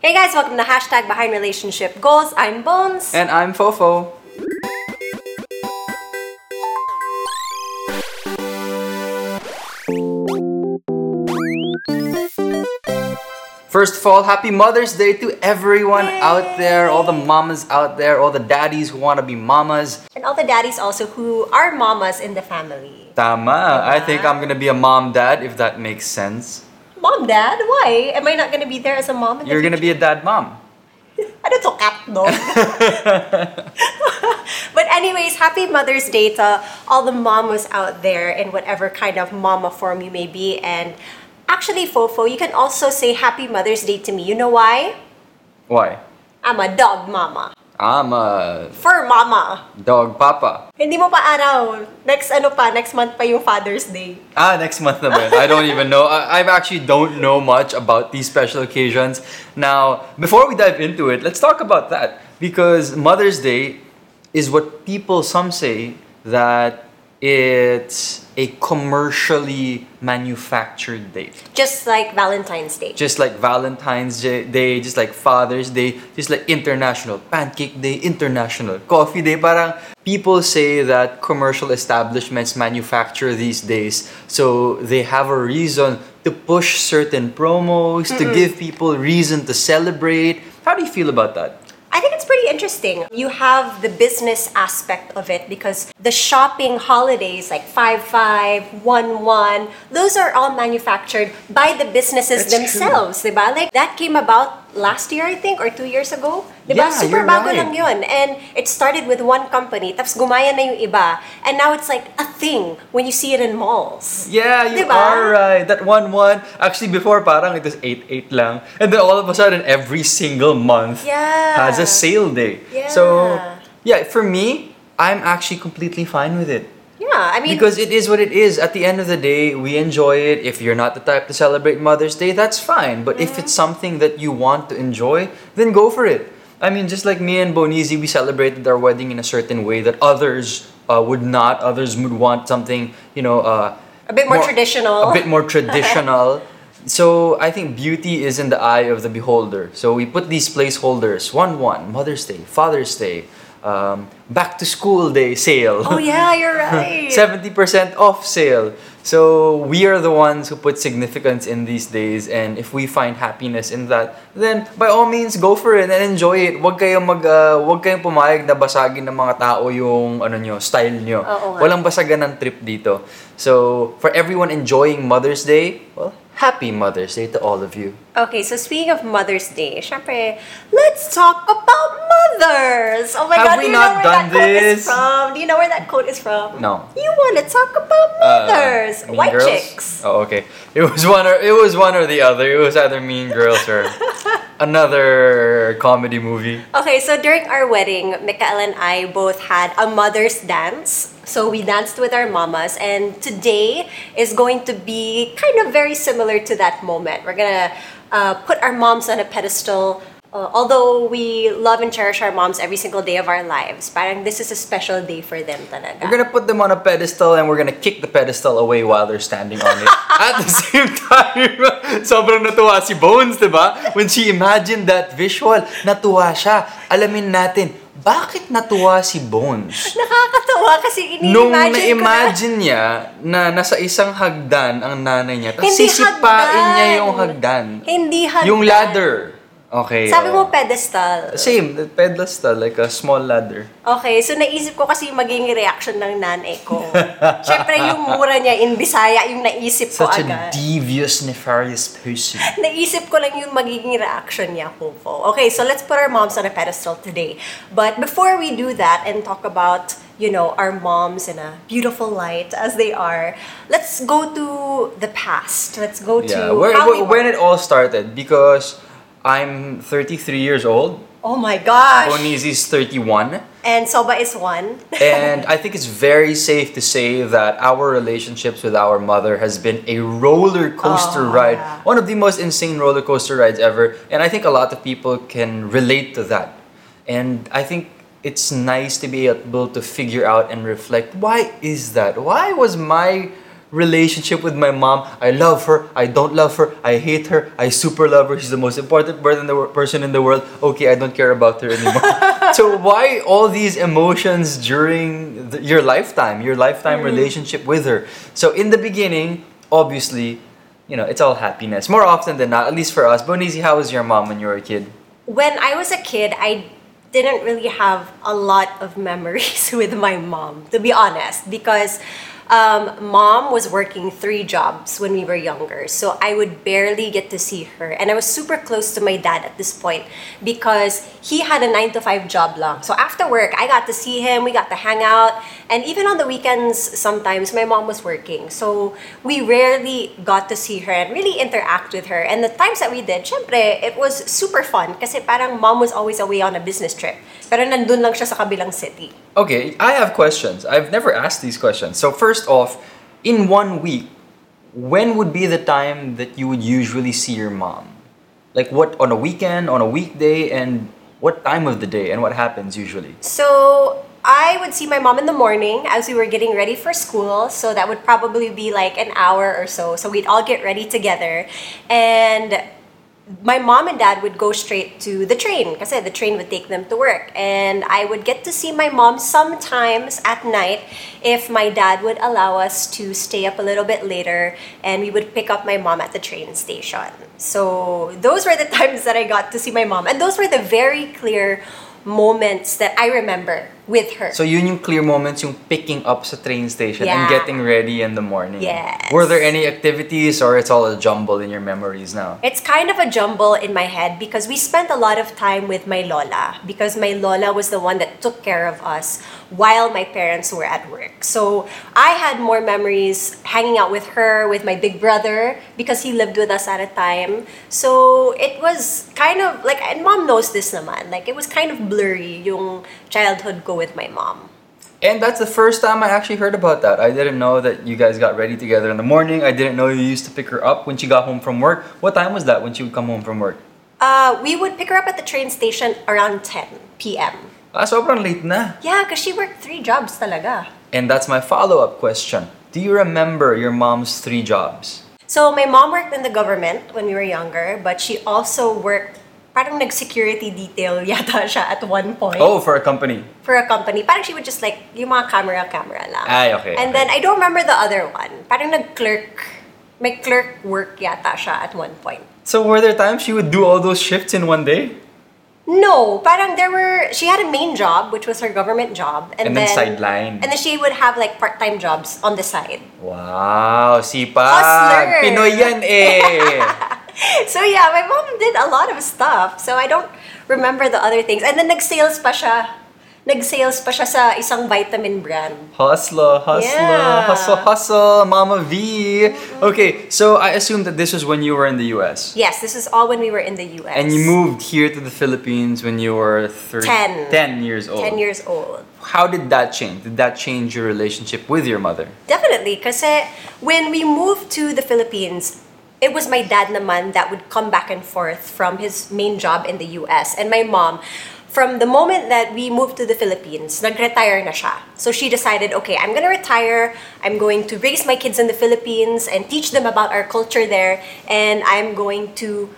Hey guys, welcome to Hashtag Behind Relationship Goals. I'm Bones. And I'm Fofo. First of all, happy Mother's Day to everyone out there, all the mamas out there, all the daddies who want to be mamas. And all the daddies also who are mamas in the family. Tama. I think I'm gonna be a mom dad if that makes sense. Mom, dad, why? Am I not gonna be there as a mom You're gonna be a dad mom. Ano to, cat, no? but anyways, happy Mother's Day to all the mamas out there in whatever kind of mama form you may be. And actually, Fofo, you can also say happy Mother's Day to me. You know why? Why? I'm a dog mama. I'm a Fur mama. dog papa. Hindi mo pa araw. Next ano pa, next month pa yung Father's Day. Ah, next month na ba? I don't even know. I, I actually don't know much about these special occasions. Now, before we dive into it, let's talk about that. Because Mother's Day is what people, some say, that it's a commercially manufactured date. Just like Valentine's Day. Just like Valentine's Day, just like Father's Day, just like International Pancake Day, International Coffee Day. Parang people say that commercial establishments manufacture these days so they have a reason to push certain promos, to give people reason to celebrate. How do you feel about that? I think it's pretty interesting. You have the business aspect of it because the shopping holidays like 5-5, 1-1, those are all manufactured by the businesses That's themselves, diba? Like that came about last year I think or two years ago. Diba? Yeah, Super bago right. lang yun. And it started with one company, tapos gumaya na yung iba. And now it's like a thing when you see it in malls. Yeah, you Diba? are right. That one one. Actually, before parang it was 8-8 lang. And then all of a sudden, every single month Yeah. has a sale day. So, Yeah. yeah, for me, I'm actually completely fine with it. Yeah, I mean Because it is what it is. At the end of the day, we enjoy it. If you're not the type to celebrate Mother's Day, that's fine. But if it's something that you want to enjoy, then go for it. I mean, just like me and Bonizi, we celebrated our wedding in a certain way that others uh, would not. Others would want something, you know, uh, a bit more, traditional. a bit more traditional. so I think beauty is in the eye of the beholder. So we put these placeholders: one one, Mother's Day, Father's Day, um, back to school day sale. Oh yeah, you're right. 70% off sale. So we are the ones who put significance in these days and if we find happiness in that, then by all means go for it and enjoy it. Huwag kayong mag uh, huwag kayong pumayag na basagin ng mga tao yung ano nyo, style nyo. Oo nga. Walang basagan ng trip dito. So for everyone enjoying Mother's Day, well, happy Mother's Day to all of you. Okay, so speaking of Mother's Day, syempre, let's talk about mothers! Oh my Have God, we do you not know where done that quote is from? Do you know where that quote is from? No. You want to talk about Uh, mothers! Mean White Girls? chicks. Oh, okay. It was one or it was one or the other. It was either Mean Girls or another comedy movie. Okay, so during our wedding, Mikael and I both had a mother's dance. So we danced with our mamas, and today is going to be kind of very similar to that moment. We're gonna uh, put our moms on a pedestal. Uh, although we love and cherish our moms every single day of our lives, parang this is a special day for them talaga. We're gonna put them on a pedestal and we're gonna kick the pedestal away while they're standing on it. At the same time, sobrang natuwa si Bones, di ba? When she imagined that visual, natuwa siya. Alamin natin, bakit natuwa si Bones? Nakakatawa kasi Nung ini-imagine na- na-imagine niya na nasa isang hagdan ang nanay niya, tapos sisipain hagdan. niya yung hagdan. Hindi hagdan. Yung ladder. Okay. Sabi mo pedestal. Same, pedestal, like a small ladder. Okay, so naisip ko kasi yung magiging reaction ng nanay ko. Siyempre, yung mura niya in Bisaya, yung naisip ko Such a agad. devious, nefarious person. Naisip ko lang yung magiging reaction niya, Fofo. Okay, so let's put our moms on a pedestal today. But before we do that and talk about, you know, our moms in a beautiful light as they are, let's go to the past. Let's go to Yeah, where, how where- we when it all started, because I'm 33 years old, Oh my gosh! Bonizi's 31, And Soba is one. and I think it's very safe to say that our relationships with our mother has been a roller coaster Oh, ride. yeah. One of the most insane roller coaster rides ever, and I think a lot of people can relate to that. And I think it's nice to be able to figure out and reflect why is that? Why was my relationship with my mom. I love her. I don't love her. I hate her. I super love her. She's the most important person in the, wor- person in the world. Okay, I don't care about her anymore. so why all these emotions during the, your lifetime, your lifetime mm. relationship with her? So in the beginning, obviously, you know, it's all happiness. More often than not, at least for us. Bonizi, how was your mom when you were a kid? when I was a kid, I didn't really have a lot of memories with my mom, to be honest, because um, mom was working three jobs when we were younger. So I would barely get to see her. And I was super close to my dad at this point because he had a nine to five job long. So after work, I got to see him, we got to hang out. And even on the weekends, sometimes my mom was working. So we rarely got to see her and really interact with her. And the times that we did, syempre, it was super fun kasi parang mom was always away on a business trip. Pero nandun lang siya sa kabilang city. Okay, I have questions. I've never asked these questions. So first off, in one week, when would be the time that you would usually see your mom? Like what on a weekend, on a weekday, and what time of the day, and what happens usually? So I would see my mom in the morning as we were getting ready for school. So that would probably be like an hour or so. So we'd all get ready together. And my mom and dad would go straight to the train because the train would take them to work. And I would get to see my mom sometimes at night if my dad would allow us to stay up a little bit later and we would pick up my mom at the train station. So those were the times that I got to see my mom. And those were the very clear moments that I remember with her. So yun yung clear moments, yung picking up sa train station and getting ready in the morning. Yes. Were there any activities or it's all a jumble in your memories now? It's kind of a jumble in my head because we spent a lot of time with my Lola because my Lola was the one that took care of us while my parents were at work. So I had more memories hanging out with her, with my big brother because he lived with us at a time. So it was kind of like, and mom knows this naman, like it was kind of blurry yung childhood go with my mom. And that's the first time I actually heard about that. I didn't know that you guys got ready together in the morning. I didn't know you used to pick her up when she got home from work. What time was that when she would come home from work? Uh, we would pick her up at the train station around 10 p.m. Ah, sobrang late na. Yeah, because she worked three jobs talaga. And that's my follow-up question. Do you remember your mom's three jobs? So my mom worked in the government when we were younger, but she also worked parang nag-security detail yata siya at one point Oh, for a company. for a company. Parang she would just like, yung mga camera-camera lang. Ay, okay, And okay. then I don't remember the other one. Parang nag-clerk, may clerk work yata siya at one point. So were there times she would do all those shifts in one day? No, parang there were, she had a main job, which was her government job. And, And then sideline. And then she would have like part-time jobs on the side. Wow, sipag. Hustler. Pinoy yan eh. So yeah, my mom did a lot of stuff. So I don't remember the other things. And then nag-sales pa siya. Nag-sales pa siya sa isang vitamin brand. Hustler, hustler, Yeah. hustle, hustle, Mama V. Mm-hmm. Okay, so I assume that this was when you were in the US. Yes, this is all when we were in the US. And you moved here to the Philippines when you were thir- Ten. 10 years old. 10 years old. How did that change? Did that change your relationship with your mother? Definitely, because eh, when we moved to the Philippines, it was my dad naman that would come back and forth from his main job in the US. And my mom, from the moment that we moved to the Philippines, nag-retire na siya. So she decided, okay, I'm gonna retire. I'm going to raise my kids in the Philippines and teach them about our culture there. And I'm going to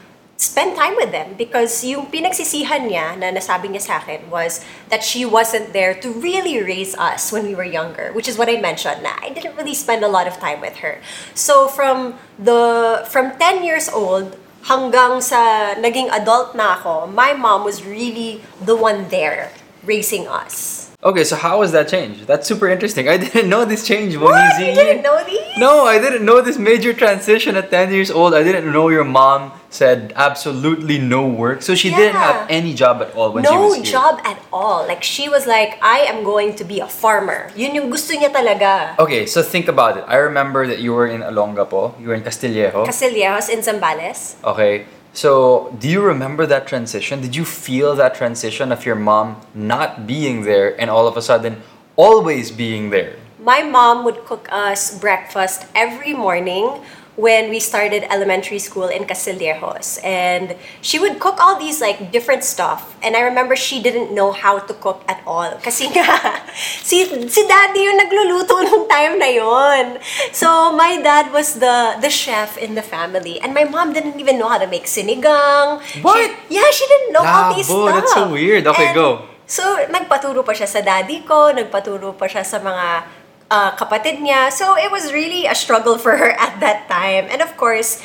spend time with them because yung pinagsisihan niya na nasabi niya sa akin was that she wasn't there to really raise us when we were younger, which is what I mentioned na I didn't really spend a lot of time with her. So from the from 10 years old hanggang sa naging adult na ako, my mom was really the one there raising us. Okay, so how was that change? That's super interesting. I didn't know this change, What? You didn't know these? No, I didn't know this major transition at 10 years old. I didn't know your mom said absolutely no work. So she didn't have any job at all when she no was here. No job at all. Like she was like, I am going to be a farmer. Yun yung gusto niya talaga. Okay, so think about it. I remember that you were in Olongapo. You were in Castillejo. Castillejos in Zambales. Okay. So, do you remember that transition? Did you feel that transition of your mom not being there and all of a sudden always being there? My mom would cook us breakfast every morning when we started elementary school in Castillejos. And she would cook all these like different stuff. And I remember she didn't know how to cook at all. Kasi nga, si, si daddy yung nagluluto nung time na yon. So my dad was the the chef in the family. And my mom didn't even know how to make sinigang. What? She- yeah, she didn't know all these Labo, stuff. that's so weird. Okay, And go. So, nagpaturo pa siya sa daddy ko, nagpaturo pa siya sa mga uh, kapatid niya. So, it was really a struggle for her at that time. And of course,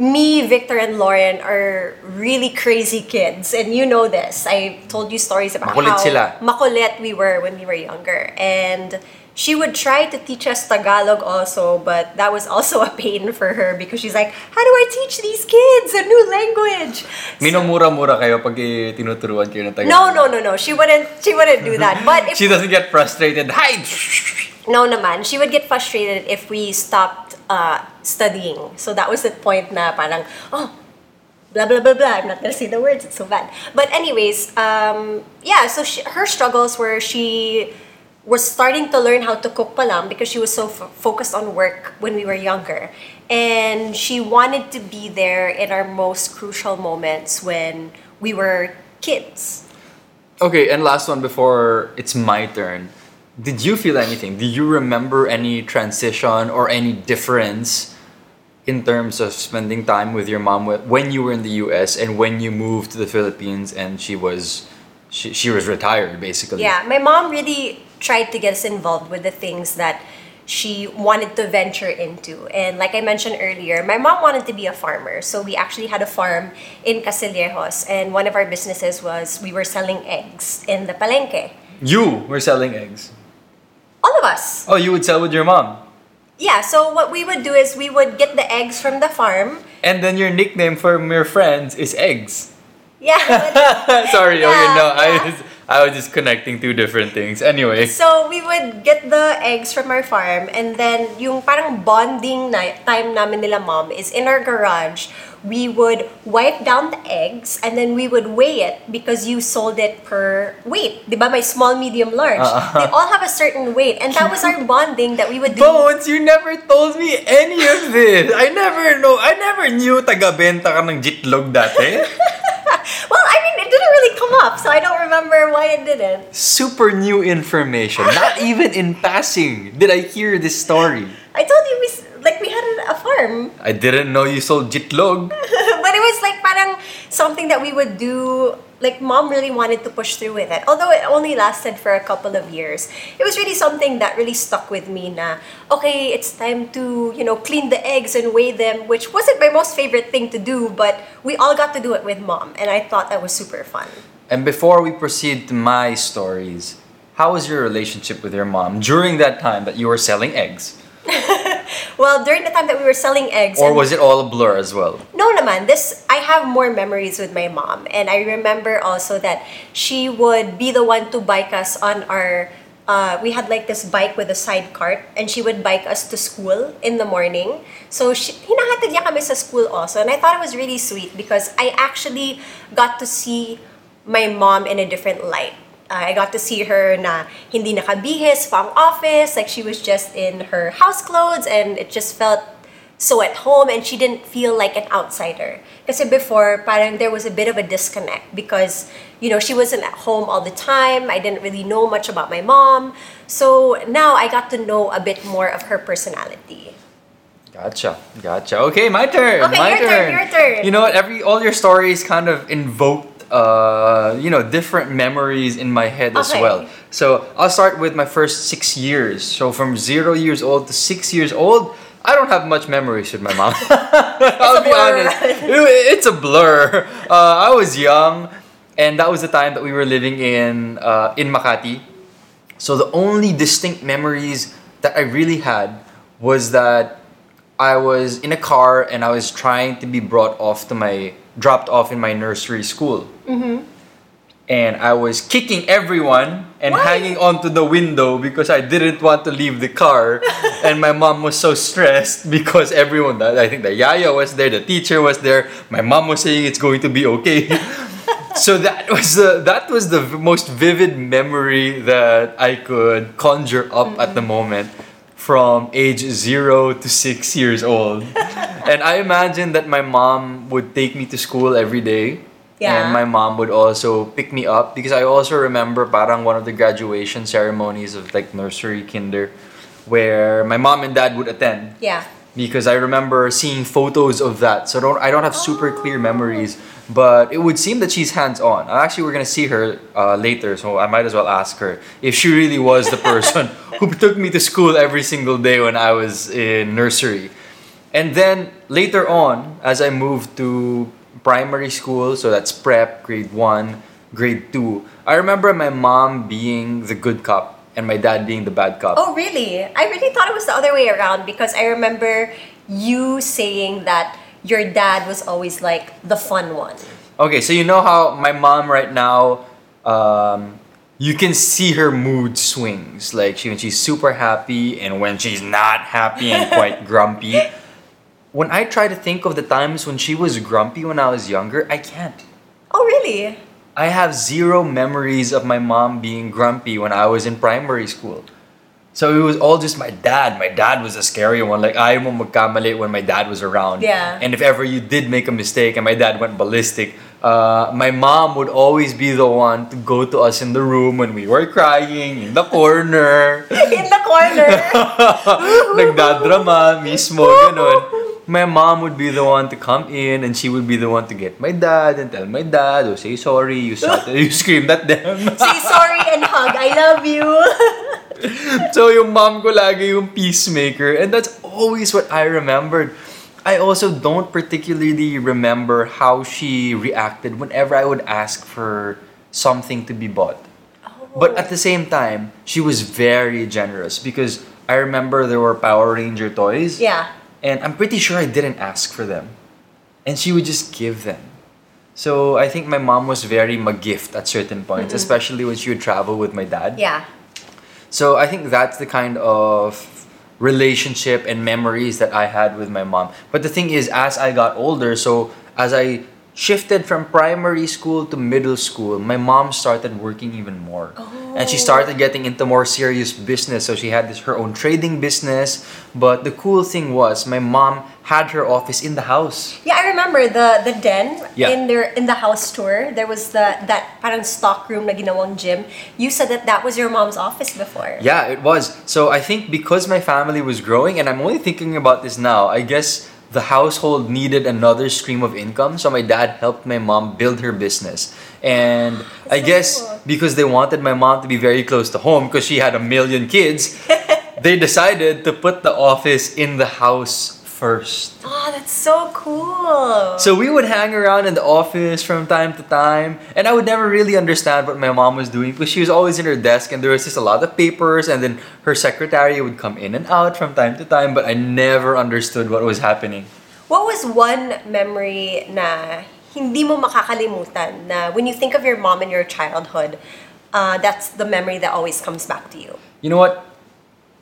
me, Victor, and Lauren are really crazy kids. And you know this. I told you stories about Makulit how sila. makulit we were when we were younger. And she would try to teach us Tagalog also, but that was also a pain for her because she's like, how do I teach these kids a new language? Minumura-mura kayo pag tinuturuan kayo ng Tagalog. No, no, no, no. She wouldn't. She wouldn't do that. But if She doesn't get frustrated. Hide! no, naman, she would get frustrated if we stopped uh, studying. So that was the point na parang oh. Blah blah blah blah. I'm not gonna say the words. It's so bad. But anyways, um, yeah. So she, her struggles were she was starting to learn how to cook palam because she was so f- focused on work when we were younger, and she wanted to be there in our most crucial moments when we were kids. Okay, and last one before it's my turn. Did you feel anything? Do you remember any transition or any difference in terms of spending time with your mom when you were in the US and when you moved to the Philippines and she was she, she was retired basically? Yeah, my mom really tried to get us involved with the things that she wanted to venture into. And like I mentioned earlier, my mom wanted to be a farmer. So we actually had a farm in Castillejos. And one of our businesses was we were selling eggs in the palenque. You were selling eggs. Of us. Oh, you would sell with your mom. Yeah, so what we would do is we would get the eggs from the farm. And then your nickname from your friends is eggs. Yeah. but- Sorry, oh, okay, Yeah, no, I was I was just connecting two different things. Anyway. So we would get the eggs from our farm and then yung parang bonding na time namin nila mom is in our garage. We would wipe down the eggs and then we would weigh it because you sold it per weight. Di ba? May small, medium, large. Uh-uh. They all have a certain weight and that was our bonding that we would do. Bones, you never told me any of this. I never know. I never knew taga-benta ka ng jitlog dati. Well, I mean, it didn't really come up, so I don't remember why it didn't. Super new information. Not even in passing did I hear this story. I told you we like we had a farm. I didn't know you sold jitlog. but it was like parang something that we would do like mom really wanted to push through with it although it only lasted for a couple of years it was really something that really stuck with me na okay it's time to you know clean the eggs and weigh them which wasn't my most favorite thing to do but we all got to do it with mom and i thought that was super fun And before we proceed to my stories, how was your relationship with your mom during that time that you were selling eggs? Well during the time that we were selling eggs Or was it all a blur as well? No naman. This I have more memories with my mom and I remember also that she would be the one to bike us on our uh, we had like this bike with a side cart and she would bike us to school in the morning. So she, hinahatid niya kami sa school also and I thought it was really sweet because I actually got to see my mom in a different light. I got to see her na hindi nakabihis pang office, like she was just in her house clothes and it just felt so at home and she didn't feel like an outsider. Kasi before, parang there was a bit of a disconnect because, you know, she wasn't at home all the time. I didn't really know much about my mom. So now I got to know a bit more of her personality. Gotcha, gotcha. Okay, my turn. Okay, my your turn, your turn. You know what? Every all your stories kind of invoked, uh, you know, different memories in my head as well. So I'll start with my first six years. So from zero years old to six years old, I don't have much memories with my mom. I'll be blur. honest. It- It's a blur. Uh, I was young, and that was the time that we were living in uh, in Makati. So the only distinct memories that I really had was that I was in a car and I was trying to be brought off to my dropped off in my nursery school. Mm-hmm. And I was kicking everyone and Why? hanging onto the window because I didn't want to leave the car. and my mom was so stressed because everyone, I think the yaya was there, the teacher was there, my mom was saying it's going to be okay. so that was the that was the most vivid memory that I could conjure up at the mm-hmm. moment from age zero to six years old. and I imagine that my mom would take me to school every day. Yeah. And my mom would also pick me up because I also remember parang one of the graduation ceremonies of like nursery kinder where my mom and dad would attend Yeah. because I remember seeing photos of that. So don't I don't have super clear oh. memories, but it would seem that she's hands on. Actually, we're gonna see her uh, later, so I might as well ask her if she really was the person who took me to school every single day when I was in nursery. And then later on, as I moved to primary school, so that's prep, grade one, grade two, I remember my mom being the good cop and my dad being the bad cop. Oh, really? I really thought it was the other way around because I remember you saying that your dad was always like the fun one. Okay, so you know how my mom right now, um, you can see her mood swings. Like she, when she's super happy and when she's not happy and quite grumpy. When I try to think of the times when she was grumpy when I was younger, I can't. Oh, really? I have zero memories of my mom being grumpy when I was in primary school. So it was all just my dad. My dad was a scary one. Like, ayaw mo magkamali when my dad was around. Yeah. And if ever you did make a mistake and my dad went ballistic, uh, my mom would always be the one to go to us in the room when we were crying in the corner. In the corner. Nagdadrama mismo, ganun. My mom would be the one to come in and she would be the one to get my dad and tell my dad, oh, say sorry, you, shot, you screamed at them. Say sorry and hug. I love you. so yung mom ko lagi yung peacemaker and that's always what I remembered. I also don't particularly remember how she reacted whenever I would ask for something to be bought. But at the same time, she was very generous because I remember there were Power Ranger toys. yeah. And I'm pretty sure I didn't ask for them. And she would just give them. So I think my mom was very magift at certain points, mm-hmm. especially when she would travel with my dad. Yeah. So I think that's the kind of relationship and memories that I had with my mom. But the thing is, as I got older, so as I shifted from primary school to middle school, my mom started working even more. And she started oh. getting into more serious business. So she had this her own trading business. But the cool thing was my mom had her office in the house. Yeah, I remember the the den Yeah. in their in the house tour. There was the that parang stock room na ginawang gym. You said that that was your mom's office before. Yeah, it was. So I think because my family was growing, and I'm only thinking about this now, I guess the household needed another stream of income. So my dad helped my mom build her business. And I so guess cool. because they wanted my mom to be very close to home because she had a million kids, they decided to put the office in the house first. Oh, that's so cool. So we would hang around in the office from time to time, and I would never really understand what my mom was doing because she was always in her desk and there was just a lot of papers, and then her secretary would come in and out from time to time, but I never understood what was happening. What was one memory na hindi mo makakalimutan na when you think of your mom in your childhood, uh, that's the memory that always comes back to you? You know what?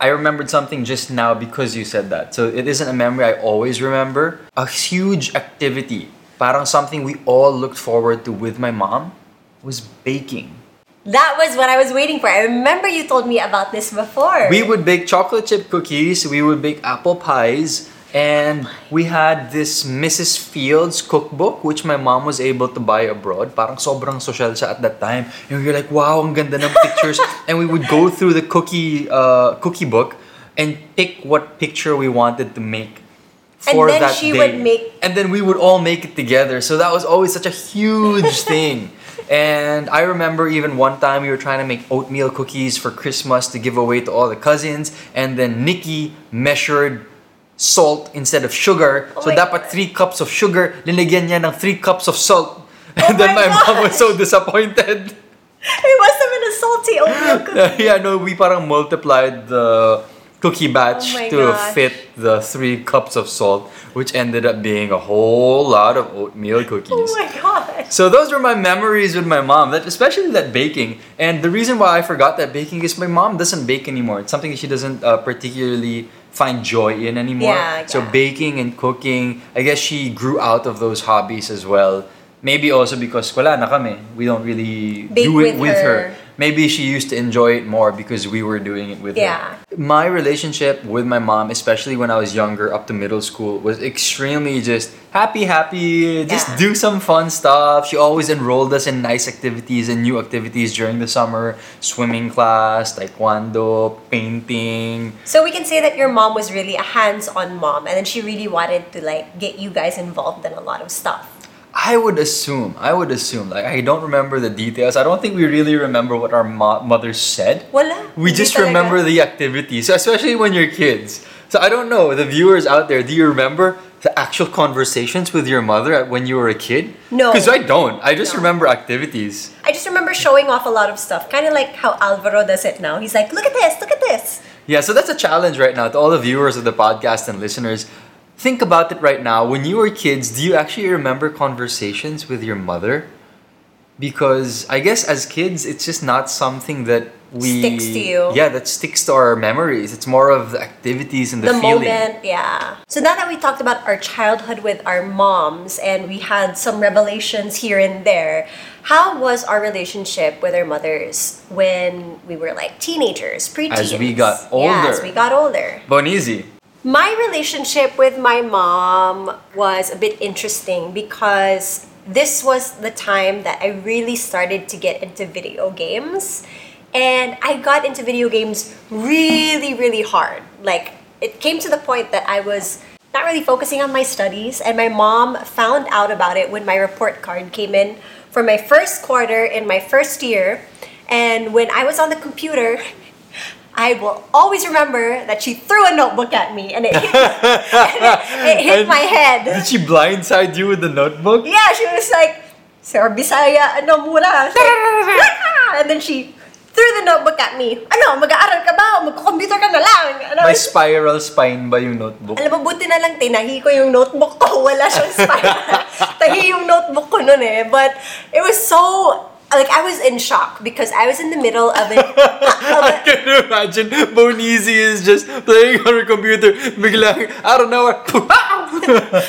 I remembered something just now because you said that. So it isn't a memory I always remember. A huge activity, parang something we all looked forward to with my mom, was baking. That was what I was waiting for. I remember you told me about this before. We would bake chocolate chip cookies, we would bake apple pies, and we had this Mrs. Fields cookbook which my mom was able to buy abroad. Parang sobrang social siya at that time. And we were like, wow, ang ganda ng pictures. and we would go through the cookie uh, cookie book and pick what picture we wanted to make for And then that she day. would make- and then we would all make it together. So that was always such a huge thing. And I remember even one time we were trying to make oatmeal cookies for Christmas to give away to all the cousins. And then Nikki measured salt instead of sugar. Oh so dapat God. three cups of sugar, linagyan niya ng three cups of salt. And then Oh my my mom was so disappointed. It must have been a salty oatmeal cookie. yeah, no, we parang multiplied the cookie batch Oh to gosh. fit the three cups of salt, which ended up being a whole lot of oatmeal cookies. Oh my gosh. So those were my memories with my mom, that especially that baking. And the reason why I forgot that baking is my mom doesn't bake anymore. It's something that she doesn't uh, particularly find joy in anymore. Yeah, So yeah. baking and cooking, I guess she grew out of those hobbies as well. Maybe also because wala na kami. We don't really Bake do it with with her. her. Maybe she used to enjoy it more because we were doing it with Yeah. her. My relationship with my mom, especially when I was younger, up to middle school, was extremely just happy, happy, just Yeah. do some fun stuff. She always enrolled us in nice activities and new activities during the summer swimming class, taekwondo, painting. So we can say that your mom was really a hands-on mom, and then she really wanted to like get you guys involved in a lot of stuff. I would assume, I would assume, like, I don't remember the details. I don't think we really remember what our mo- mother said. Wala. We just talaga. remember the activities, so especially when you're kids. So I don't know, the viewers out there, do you remember the actual conversations with your mother when you were a kid? No. Because I don't. I just No. remember activities. I just remember showing off a lot of stuff, kind of like how Alvaro does it now. He's like, "Look at this, look at this." Yeah, so that's a challenge right now to all the viewers of the podcast and listeners. Think about it right now. When you were kids, do you actually remember conversations with your mother? Because I guess as kids, it's just not something that we Sticks to you. Yeah, that sticks to our memories. It's more of the activities and the, the feeling. moment, yeah. So now that we talked about our childhood with our moms and we had some revelations here and there, how was our relationship with our mothers when we were like teenagers, preteens? As we got Yeah, as older. we got older. Bonizi. My relationship with my mom was a bit interesting because this was the time that I really started to get into video games. And I got into video games really, really hard. Like, it came to the point that I was not really focusing on my studies, and my mom found out about it when my report card came in for my first quarter in my first year. And when I was on the computer, I will always remember that she threw a notebook at me and it hit, it hit And my head. Did she blindside you with the notebook? Yeah, she was like, Sir Bisaya, ano like, "Ah!" and then she threw the notebook at me. Ano, mag-aaral ka ba? Mag-computer ka na lang. Ano, May spiral spine ba yung notebook? alam mo, buti na lang tinahi ko yung notebook ko. Wala siyang spiral. Tahi yung notebook ko nun eh. But it was so, like, I was in shock because I was in the middle of it. I I a- can imagine Bonizi is just playing on her computer. Biglang, out of nowhere,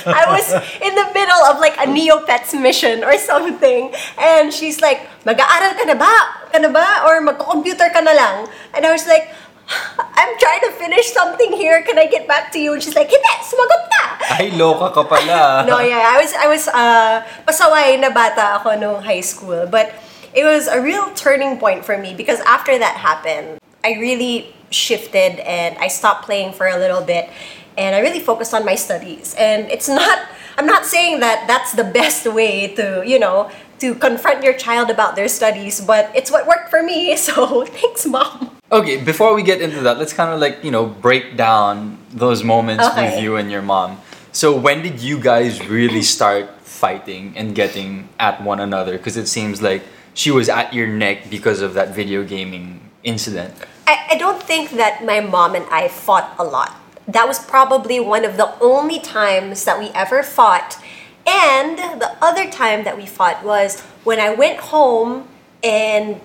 I was in the middle of like a Neopets mission or something. And she's like, mag-aaral ka na ba? Ka na ba? Or mag-computer ka na lang? And I was like, I'm trying to finish something here. Can I get back to you? And she's like, hindi, sumagot na. Ay, loka ka pala. No, yeah, I was, I was, uh, pasaway na bata ako nung high school. But it was a real turning point for me because after that happened, I really shifted and I stopped playing for a little bit and I really focused on my studies. And it's not, I'm not saying that that's the best way to, you know, to confront your child about their studies, but it's what worked for me. So thanks, mom. Okay, before we get into that, let's kind of like, you know, break down those moments with you and your mom. So, when did you guys really start fighting and getting at one another? Because it seems like she was at your neck because of that video gaming incident. I, I don't think that my mom and I fought a lot. That was probably one of the only times that we ever fought. And the other time that we fought was when I went home and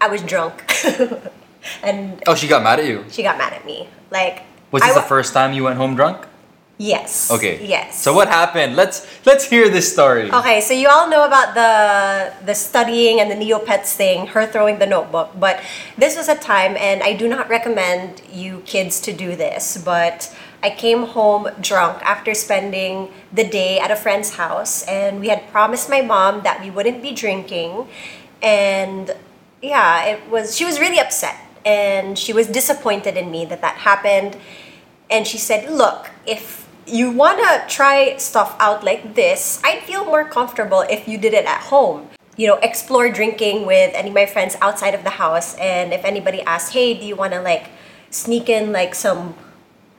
I was drunk. and Oh, she got mad at you. she got mad at me. Like Was I this the wa- first time you went home drunk? Yes. Okay. Yes. So what happened? Let's let's hear this story. Okay, so you all know about the the studying and the Neopets thing, her throwing the notebook, but this was a time and I do not recommend you kids to do this, but I came home drunk after spending the day at a friend's house and we had promised my mom that we wouldn't be drinking and yeah, it was she was really upset and she was disappointed in me that that happened and she said, "Look, if you want to try stuff out like this, I'd feel more comfortable if you did it at home. You know, explore drinking with any of my friends outside of the house. And if anybody asks, hey, do you want to like sneak in like some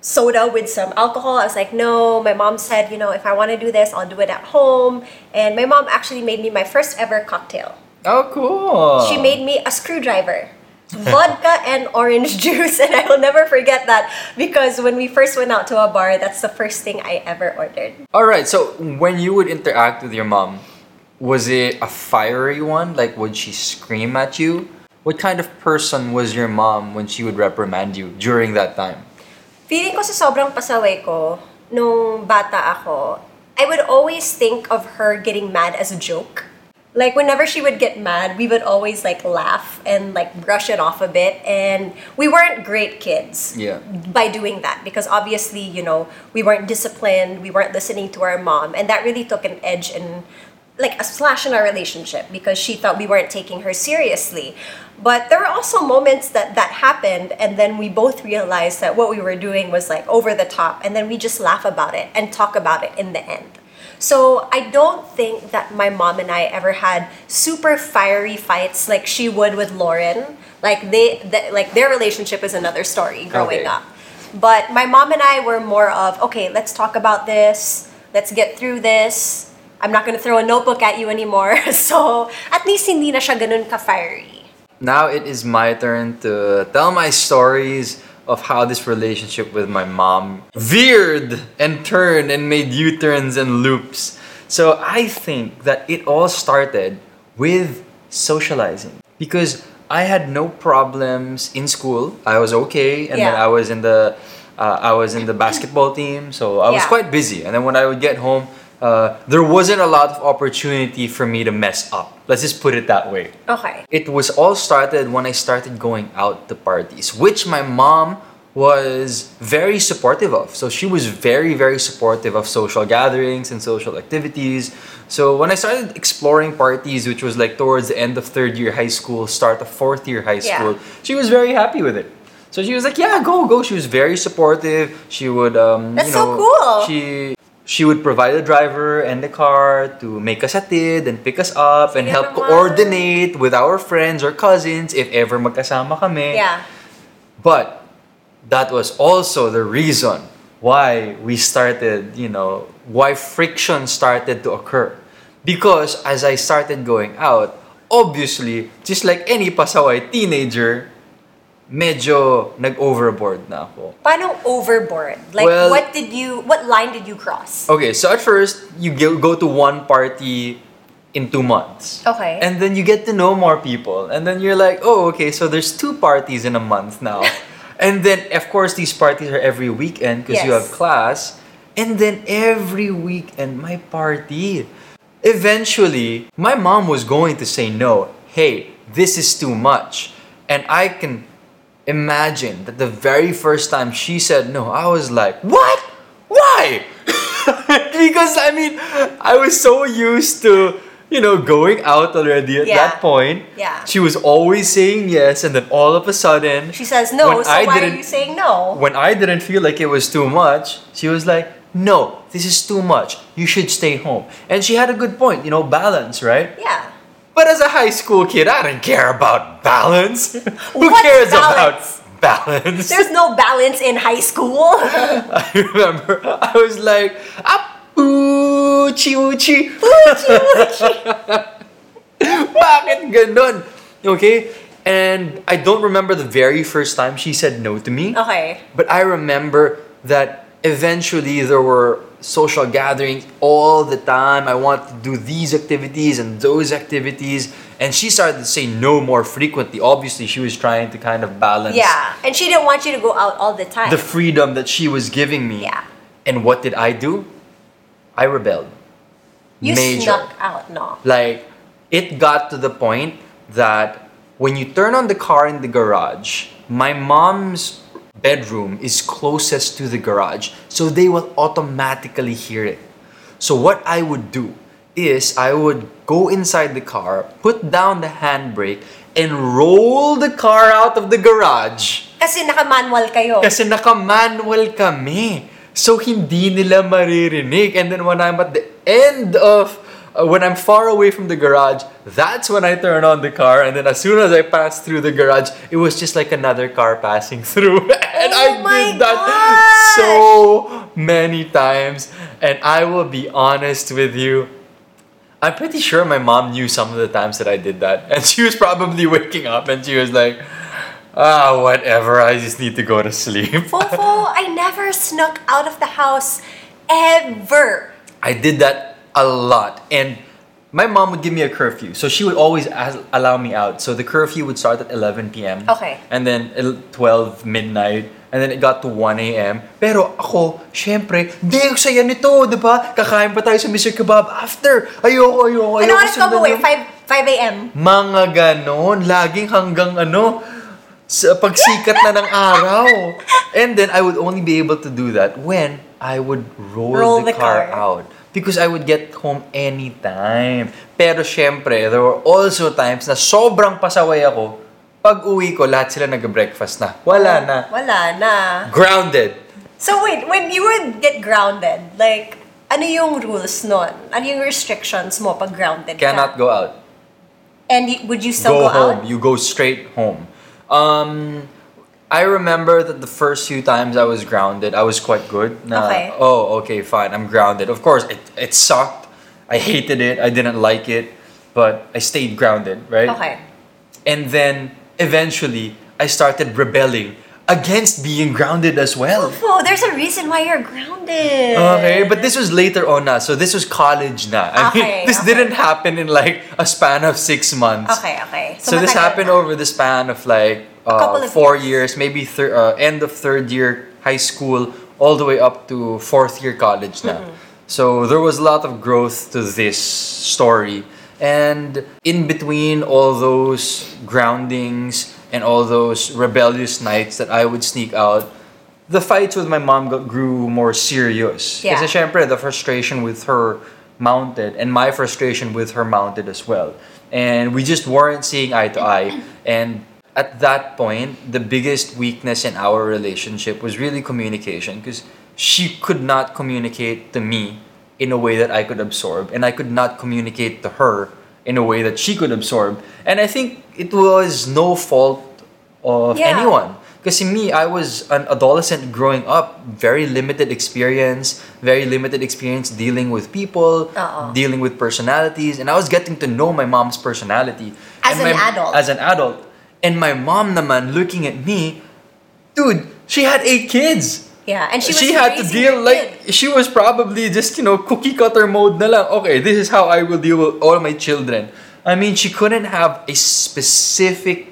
soda with some alcohol? I was like, no. My mom said, you know, if I want to do this, I'll do it at home. And my mom actually made me my first ever cocktail. Oh, cool. She made me a screwdriver. Vodka and orange juice, and I will never forget that because when we first went out to a bar, that's the first thing I ever ordered. All right. So when you would interact with your mom, was it a fiery one? Like, would she scream at you? What kind of person was your mom when she would reprimand you during that time? Feeling ko sa sobrang pasaway ko, nung bata ako, I would always think of her getting mad as a joke. Like whenever she would get mad, we would always like laugh and like brush it off a bit. And we weren't great kids Yeah. by doing that because obviously, you know, we weren't disciplined, we weren't listening to our mom, and that really took an edge and like a slash in our relationship because she thought we weren't taking her seriously. But there were also moments that that happened, and then we both realized that what we were doing was like over the top, and then we just laugh about it and talk about it in the end. So I don't think that my mom and I ever had super fiery fights like she would with Lauren. Like they, th- like their relationship is another story growing Okay. up. But my mom and I were more of okay, let's talk about this. Let's get through this. I'm not gonna throw a notebook at you anymore. so at least hindi na siya ganun ka fiery. Now it is my turn to tell my stories of how this relationship with my mom veered and turned and made U-turns and loops. So I think that it all started with socializing because I had no problems in school. I was okay, and then I was in the uh, I was in the basketball team, so I was quite busy. And then when I would get home, uh, there wasn't a lot of opportunity for me to mess up. Let's just put it that way. Okay. It was all started when I started going out to parties, which my mom was very supportive of. So she was very, very supportive of social gatherings and social activities. So when I started exploring parties, which was like towards the end of third year high school, start of fourth year high Yeah. school, she was very happy with it. So she was like, "Yeah, go, go." She was very supportive. She would, um, That's you so know, cool. She she would provide a driver and the car to make us hatid and pick us up and help naman. coordinate with our friends or cousins if ever magkasama kami. Yeah. But that was also the reason why we started, you know, why friction started to occur. Because as I started going out, obviously, just like any pasaway teenager, medyo nag-overboard na ako. Paano overboard? Like, Well- what did you, what line did you cross? Okay, so at first, you go go to one party in two months. Okay. And then you get to know more people. And then you're like, oh, okay, so there's two parties in a month now. and then, of course, these parties are every weekend because you have class. And then every weekend, my party. Eventually, my mom was going to say no. Hey, this is too much. And I can imagine that the very first time she said no, I was like, what? Why? because I mean, I was so used to, you know, going out already at Yeah. that point. Yeah. She was always saying yes, and then all of a sudden, She says no, so I why are you saying no? when I didn't feel like it was too much, she was like, no, this is too much. You should stay home. And she had a good point, you know, balance, right? Yeah. But as a high school kid, I didn't care about balance. Who What's cares balance? about balance? There's no balance in high school. I remember I was like, Apu, uchi. Bakit ganun? Okay? And I don't remember the very first time she said no to me. okay. But I remember that eventually there were social gatherings all the time. I want to do these activities and those activities. And she started to say no more frequently. Obviously, she was trying to kind of balance Yeah. And she didn't want you to go out all the time. the freedom that she was giving me. Yeah. And what did I do? I rebelled. you Major. snuck out, no. Like, it got to the point that when you turn on the car in the garage, my mom's bedroom is closest to the garage, so they will automatically hear it. So, what I would do is I would go inside the car, put down the handbrake, and roll the car out of the garage. Kasi naka-manual kayo. Kasi naka-manual kami. So, hindi nila maririnig. And then when I'm at the end of, uh, when I'm far away from the garage, that's when I turn on the car. And then as soon as I pass through the garage, it was just like another car passing through. and Oh I did that gosh! so many times. And I will be honest with you. I'm pretty sure my mom knew some of the times that I did that. And she was probably waking up and she was like, ah, whatever, I just need to go to sleep. Fofo, I never snuck out of the house ever. I did that a lot. And my mom would give me a curfew. So she would always as- allow me out. So the curfew would start at 11 p.m. Okay. And then 12 midnight. And then it got to 1 a.m. Pero ako, syempre, hindi, ang saya nito, di ba? Kakain pa tayo sa Mr. Kebab after. Ayoko, ayoko, Ano ayoko. oras ka buwi? yung- 5, 5 a.m. Mga ganon, laging hanggang ano, sa pagsikat na ng araw. And then I would only be able to do that when I would roll, Roll the, the car, car. out. Because I would get home anytime. Pero syempre, there were also times na sobrang pasaway ako. Pag uwi ko, lahat sila nag-breakfast na. Wala na. Wala na. Grounded. So wait, when you would get grounded, like, ano yung rules nun? Ano yung restrictions mo pag grounded Cannot ka? go out. And y- would you still go, go, home. out? You go straight home. Um, I remember that the first few times I was grounded, I was quite good. Na, Okay. Oh, okay, fine. I'm grounded. Of course, it, it sucked. I hated it. I didn't like it. But I stayed grounded, right? Okay. And then eventually, I started rebelling against being grounded as well. Oh, there's a reason why you're grounded. Okay, but this was later on na. So this was college na. I mean, this okay. didn't happen in like a span of six months. Okay, okay. So, this happened na. over the span of like uh, of four years. years, maybe thir- uh, end of third year high school, all the way up to fourth year college now. So there was a lot of growth to this story. And in between all those groundings and all those rebellious nights that I would sneak out, the fights with my mom got, grew more serious. Yeah. Kasi syempre, the frustration with her mounted and my frustration with her mounted as well. And we just weren't seeing eye to eye. And at that point, the biggest weakness in our relationship was really communication because she could not communicate to me in a way that I could absorb, and I could not communicate to her in a way that she could absorb. And I think it was no fault of Yeah. anyone. Because in me, I was an adolescent growing up, very limited experience, very limited experience dealing with people, Oo. dealing with personalities, and I was getting to know my mom's personality. As And an my- adult. As an adult. And my mom naman looking at me, dude, she had eight kids. Yeah, and she was had to deal like kid. she was probably just you know cookie cutter mode na lang. Okay, this is how I will deal with all my children. I mean, she couldn't have a specific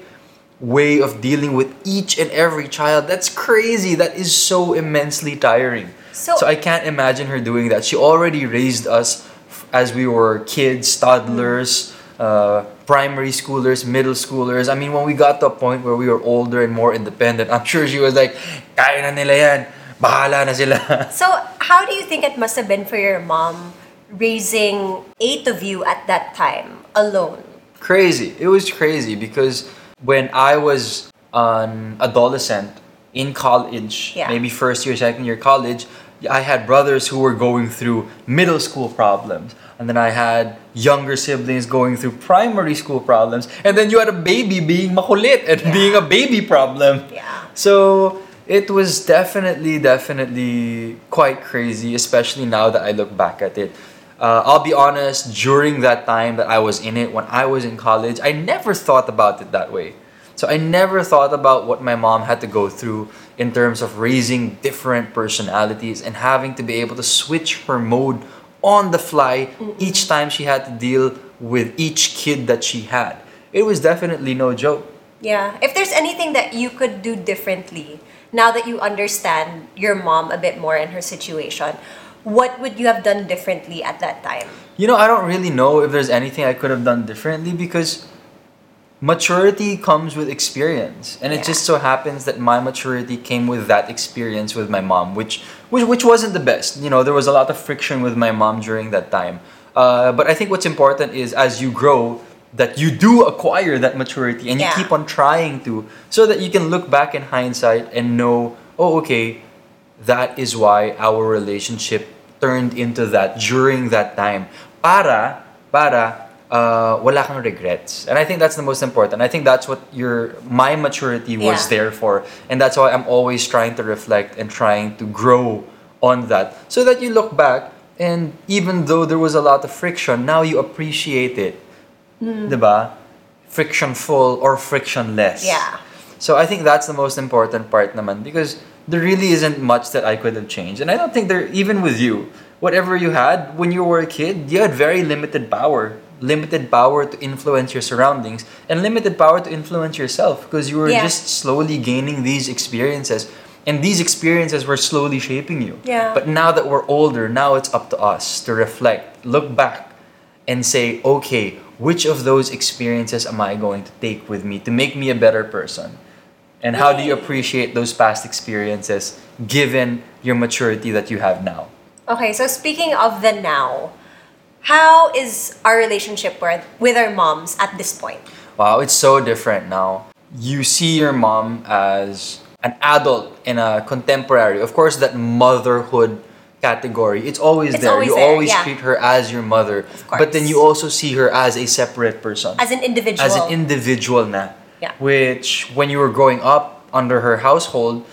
way of dealing with each and every child. That's crazy. That is so immensely tiring. So- so I can't imagine her doing that. She already raised us as we were kids, toddlers, uh, primary schoolers, middle schoolers. I mean, when we got to a point where we were older and more independent, I'm sure she was like, kaya na nila yan. Bahala na sila. So, how do you think it must have been for your mom raising eight of you at that time alone? crazy. It was crazy because when I was an adolescent in college, Yeah. maybe first year, second year college, I had brothers who were going through middle school problems. And then I had younger siblings going through primary school problems. And then you had a baby being makulit and Yeah. being a baby problem. Yeah. So it was definitely, definitely quite crazy, especially now that I look back at it. Uh, I'll be honest, during that time that I was in it, when I was in college, I never thought about it that way. So I never thought about what my mom had to go through in terms of raising different personalities and having to be able to switch her mode on the fly each time she had to deal with each kid that she had. It was definitely no joke. Yeah. If there's anything that you could do differently now that you understand your mom a bit more in her situation, what would you have done differently at that time? You know, I don't really know if there's anything I could have done differently because maturity comes with experience. And it just so happens that my maturity came with that experience with my mom, which, which, which wasn't the best. You know, there was a lot of friction with my mom during that time. Uh, but I think what's important is as you grow, that you do acquire that maturity and you keep on trying to, so that you can look back in hindsight and know, oh, okay, that is why our relationship turned into that during that time. Para, para, uh, wala kang regrets. And I think that's the most important. I think that's what your my maturity was Yeah. there for. And that's why I'm always trying to reflect and trying to grow on that. So that you look back and even though there was a lot of friction, now you appreciate it. Hmm. Diba? Frictionful or frictionless. Yeah. So I think that's the most important part naman because there really isn't much that I could have changed. And I don't think there even with you, whatever you had when you were a kid, you had very limited power. Limited power to influence your surroundings and limited power to influence yourself because you were Yeah. just slowly gaining these experiences And these experiences were slowly shaping you. Yeah. But now that we're older, now it's up to us to reflect, look back, and say, okay, which of those experiences am I going to take with me to make me a better person? And how do you appreciate those past experiences given your maturity that you have now? Okay, so speaking of the now, how is our relationship with, with our moms at this point? Wow, it's so different now. You see your mom as an adult in a contemporary. Of course, that motherhood category, it's always It's there. always you there, always yeah. treat her as your mother. But then you also see her as a separate person. As an individual. As an individual na. Yeah. Which, when you were growing up under her household,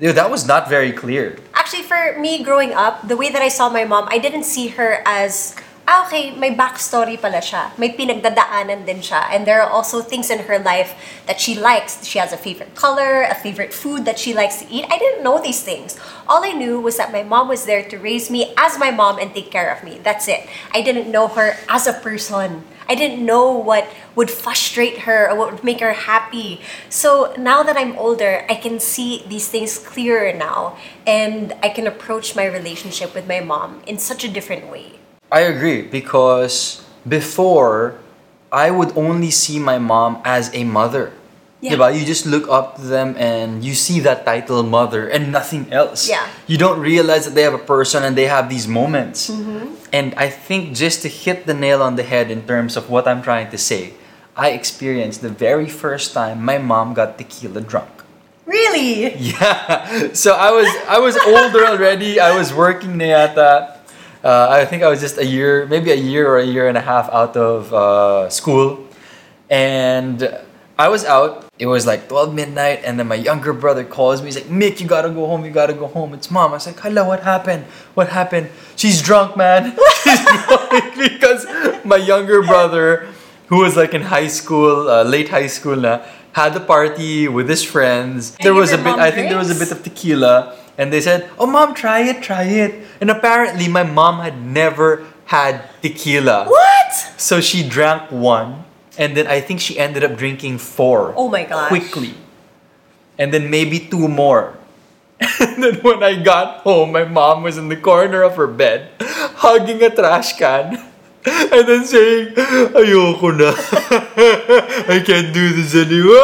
that was not very clear. Actually, for me growing up, the way that I saw my mom, I didn't see her as, ah, okay, may backstory pala siya. May pinagdadaanan din siya. And there are also things in her life that she likes. She has a favorite color, a favorite food that she likes to eat. I didn't know these things. All I knew was that my mom was there to raise me as my mom and take care of me. That's it. I didn't know her as a person. I didn't know what would frustrate her or what would make her happy. So now that I'm older, I can see these things clearer now and I can approach my relationship with my mom in such a different way. I agree because before I would only see my mom as a mother. Yeah. Diba? You just look up to them and you see that title mother and nothing else. Yeah. You don't realize that they have a person and they have these moments. Mm-hmm. And I think just to hit the nail on the head in terms of what I'm trying to say, I experienced the very first time my mom got tequila drunk. Really? Yeah. So I was I was older already. I was working na yata. Uh, I think I was just a year, maybe a year or a year and a half out of uh, school, and I was out. It was like twelve midnight, and then my younger brother calls me. He's like, "Mick, you gotta go home. You gotta go home. It's mom." I was like, "Hello, what happened? What happened?" She's drunk, man. She's drunk because my younger brother, who was like in high school, uh, late high school na, had a party with his friends. There was a bit. mom I think there was a bit of tequila, and they said, "Oh, mom, try it, try it." And apparently, my mom had never had tequila, What? so she drank one, and then I think she ended up drinking four. Oh my gosh. Quickly, and then maybe two more. And then when I got home, my mom was in the corner of her bed, hugging a trash can. And then saying, Ayoko na. I can't do this anymore.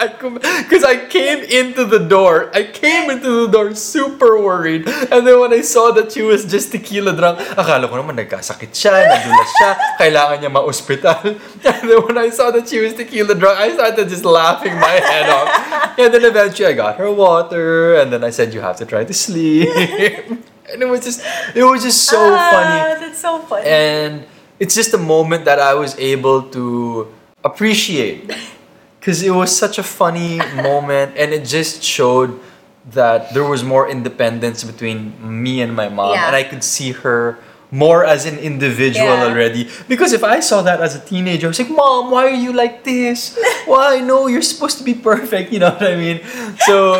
Because I came into the door. I came into the door super worried. And then when I saw that she was just tequila drunk, akala ko naman nagkasakit siya, nadulas siya, kailangan niya ma-hospital. And then when I saw that she was tequila drunk, I started just laughing my head off. And then eventually I got her water, and then I said, you have to try to sleep. and it was just, it was just so funny. Ah, That's so funny. And it's just a moment that I was able to appreciate because it was such a funny moment and it just showed that there was more independence between me and my mom Yeah. and I could see her more as an individual Yeah. already. Because if I saw that as a teenager I was like mom why are you like this? Why? No you're supposed to be perfect you know what I mean? So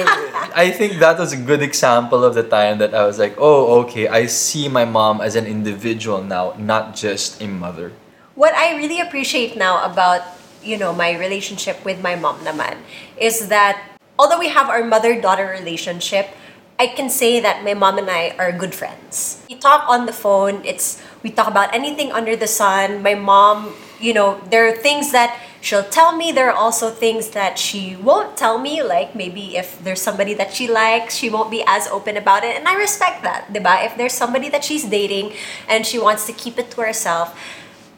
I think that was a good example of the time that I was like oh okay I see my mom as an individual now not just a mother. What I really appreciate now about you know my relationship with my mom naman is that although we have our mother-daughter relationship I can say that my mom and I are good friends. We talk on the phone. It's we talk about anything under the sun. My mom, you know, there are things that she'll tell me. There are also things that she won't tell me. Like maybe if there's somebody that she likes, she won't be as open about it, and I respect that, diba? If there's somebody that she's dating and she wants to keep it to herself,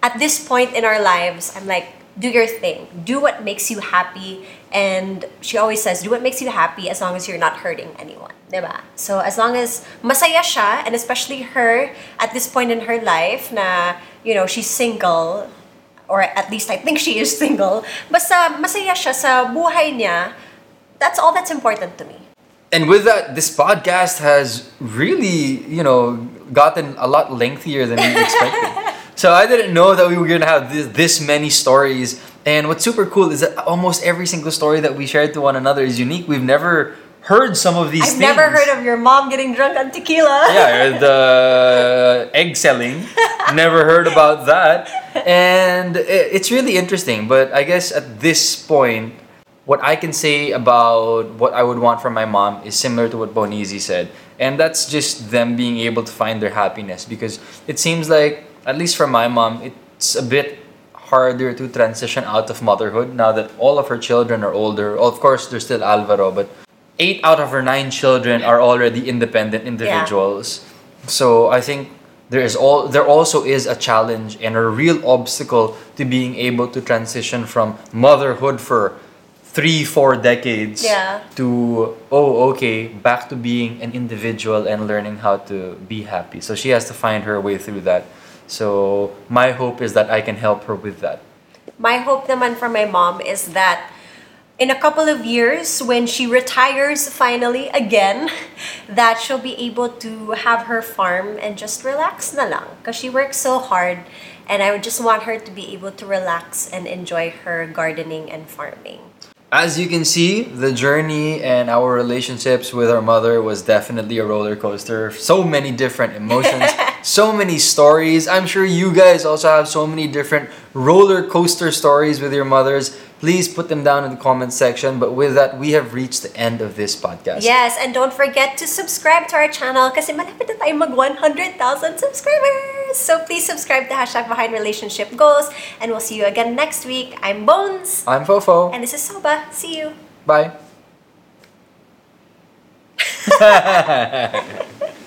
at this point in our lives, I'm like, do your thing. Do what makes you happy. And she always says, do what makes you happy as long as you're not hurting anyone. Diba? So as long as masaya siya, and especially her at this point in her life na, you know, she's single, or at least I think she is single, basta masaya siya sa buhay niya, that's all that's important to me. And with that, this podcast has really, you know, gotten a lot lengthier than we expected. So I didn't know that we were gonna have this, this many stories. And what's super cool is that almost every single story that we shared to one another is unique. We've never heard some of these I've things. never heard of your mom getting drunk on tequila. yeah, the egg selling. Never heard about that. And it's really interesting. But I guess at this point, what I can say about what I would want from my mom is similar to what Bonizi said. And that's just them being able to find their happiness because it seems like, at least for my mom, it's a bit harder to transition out of motherhood now that all of her children are older. Of course, there's still Alvaro, but eight out of her nine children are already independent individuals. So I think there is all there also is a challenge and a real obstacle to being able to transition from motherhood for three four decades Yeah. to oh okay back to being an individual and learning how to be happy so she has to find her way through that so my hope is that i can help her with that My hope naman for my mom is that in a couple of years, when she retires finally again, that she'll be able to have her farm and just relax na lang. Because she works so hard and I would just want her to be able to relax and enjoy her gardening and farming. As you can see, the journey and our relationships with our mother was definitely a roller coaster. So many different emotions, so many stories. I'm sure you guys also have so many different roller coaster stories with your mothers. Please put them down in the comment section. But with that, we have reached the end of this podcast. Yes, and don't forget to subscribe to our channel because kasi malapit na tayo mag 100,000 subscribers! So please subscribe to Hashtag Behind Relationship Goals and we'll see you again next week. I'm Bones. I'm Fofo. And this is Soba. See you. Bye.